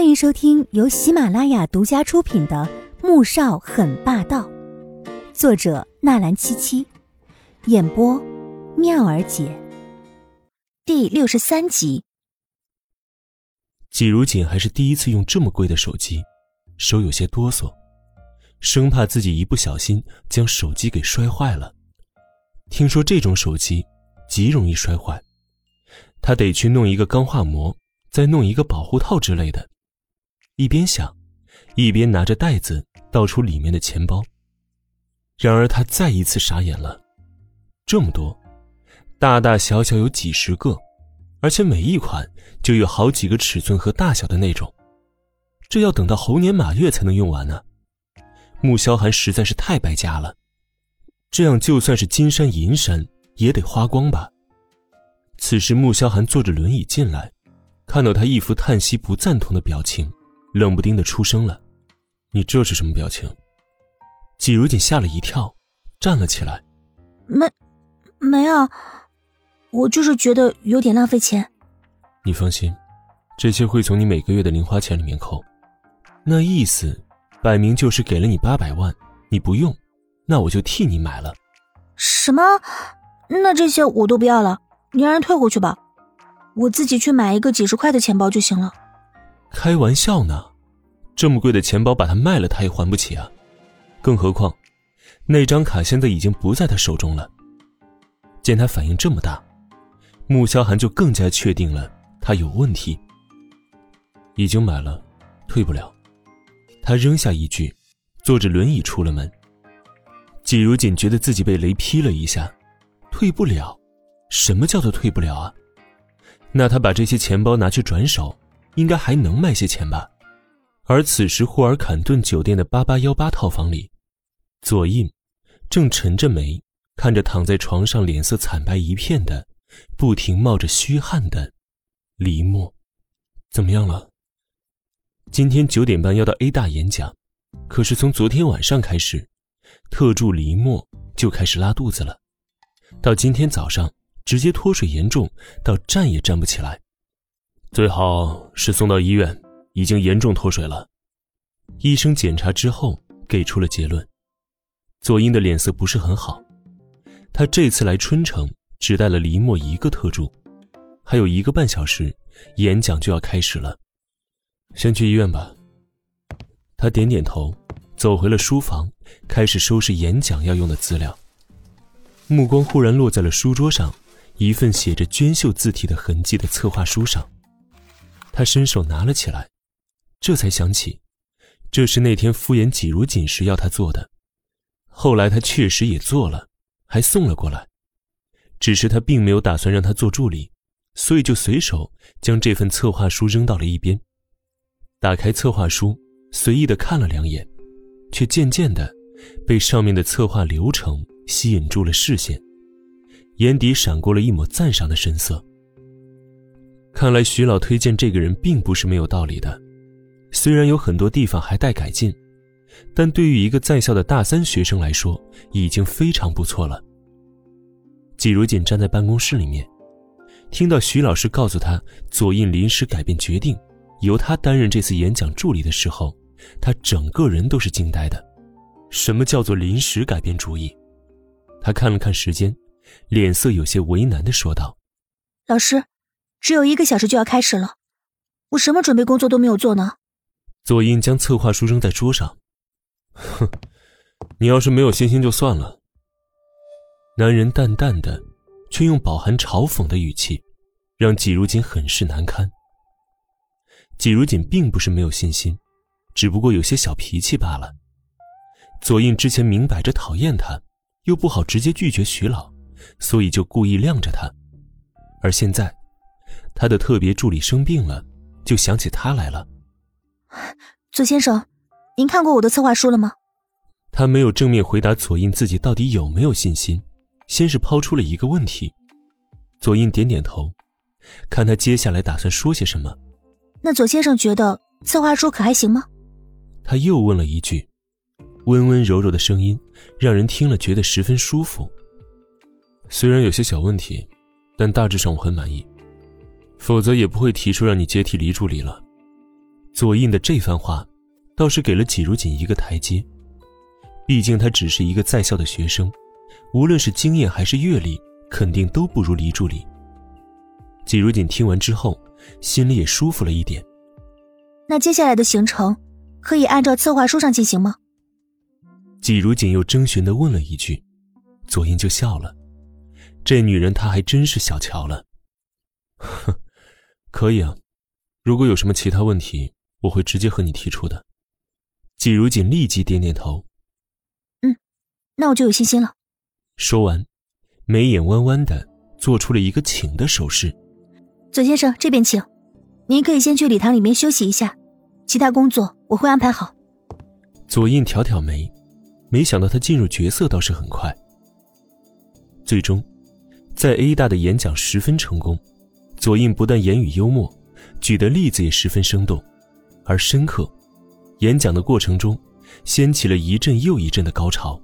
欢迎收听由喜马拉雅独家出品的《穆少很霸道》，作者纳兰七七，演播妙儿姐，第六十三集。季如锦还是第一次用这么贵的手机，手有些哆嗦，生怕自己一不小心将手机给摔坏了。听说这种手机极容易摔坏，他得去弄一个钢化膜，再弄一个保护套之类的。一边想，一边拿着袋子倒出里面的钱包。然而他再一次傻眼了，这么多，大大小小有几十个，而且每一款就有好几个尺寸和大小的那种，这要等到猴年马月才能用完呢。穆萧寒实在是太败家了，这样就算是金山银山也得花光吧。此时穆萧寒坐着轮椅进来，看到他一副叹息不赞同的表情。冷不丁的出声了，你这是什么表情？季如锦吓了一跳，站了起来。没，没啊，我就是觉得有点浪费钱。你放心，这些会从你每个月的零花钱里面扣。那意思，摆明就是给了你八百万，你不用，那我就替你买了。什么？那这些我都不要了，你让人退回去吧，我自己去买一个几十块的钱包就行了。开玩笑呢，这么贵的钱包把他卖了，他也还不起啊！更何况，那张卡现在已经不在他手中了。见他反应这么大，穆萧寒就更加确定了他有问题。已经买了，退不了。他扔下一句，坐着轮椅出了门。季如锦觉得自己被雷劈了一下，退不了？什么叫做退不了啊？那他把这些钱包拿去转手？应该还能卖些钱吧，而此时霍尔坎顿酒店的八八幺八套房里，左印正沉着眉看着躺在床上脸色惨白一片的、不停冒着虚汗的黎墨。怎么样了？今天九点半要到 A 大演讲，可是从昨天晚上开始，特助黎墨就开始拉肚子了，到今天早上直接脱水严重到站也站不起来。最好是送到医院，已经严重脱水了。医生检查之后给出了结论。左英的脸色不是很好，他这次来春城只带了黎墨一个特助，还有一个半小时，演讲就要开始了。先去医院吧。他点点头，走回了书房，开始收拾演讲要用的资料。目光忽然落在了书桌上一份写着娟秀字体的痕迹的策划书上。他伸手拿了起来，这才想起，这是那天敷衍季如锦时要他做的。后来他确实也做了，还送了过来。只是他并没有打算让他做助理，所以就随手将这份策划书扔到了一边。打开策划书，随意的看了两眼，却渐渐的被上面的策划流程吸引住了视线，眼底闪过了一抹赞赏的神色。看来徐老推荐这个人并不是没有道理的，虽然有很多地方还待改进，但对于一个在校的大三学生来说，已经非常不错了。季如锦站在办公室里面，听到徐老师告诉他左印临时改变决定，由他担任这次演讲助理的时候，他整个人都是惊呆的。什么叫做临时改变主意？他看了看时间，脸色有些为难的说道：“老师。”只有一个小时就要开始了，我什么准备工作都没有做呢。左英将策划书扔在桌上，哼，你要是没有信心就算了。男人淡淡的，却用饱含嘲讽的语气，让季如锦很是难堪。季如锦并不是没有信心，只不过有些小脾气罢了。左印之前明摆着讨厌他，又不好直接拒绝徐老，所以就故意晾着他，而现在。他的特别助理生病了，就想起他来了。左先生，您看过我的策划书了吗？他没有正面回答左印自己到底有没有信心，先是抛出了一个问题。左印点点头，看他接下来打算说些什么。那左先生觉得策划书可还行吗？他又问了一句，温温柔柔的声音让人听了觉得十分舒服。虽然有些小问题，但大致上我很满意。否则也不会提出让你接替黎助理了。左印的这番话，倒是给了季如锦一个台阶。毕竟他只是一个在校的学生，无论是经验还是阅历，肯定都不如黎助理。季如锦听完之后，心里也舒服了一点。那接下来的行程，可以按照策划书上进行吗？季如锦又征询的问了一句，左印就笑了。这女人她还真是小瞧了。哼，可以啊，如果有什么其他问题，我会直接和你提出的。季如锦立即点点头。嗯，那我就有信心了。说完，眉眼弯弯的做出了一个请的手势。左先生这边请，您可以先去礼堂里面休息一下，其他工作我会安排好。左印挑挑眉，没想到他进入角色倒是很快。最终，在 A 大的演讲十分成功。左印不但言语幽默，举的例子也十分生动，而深刻。演讲的过程中，掀起了一阵又一阵的高潮。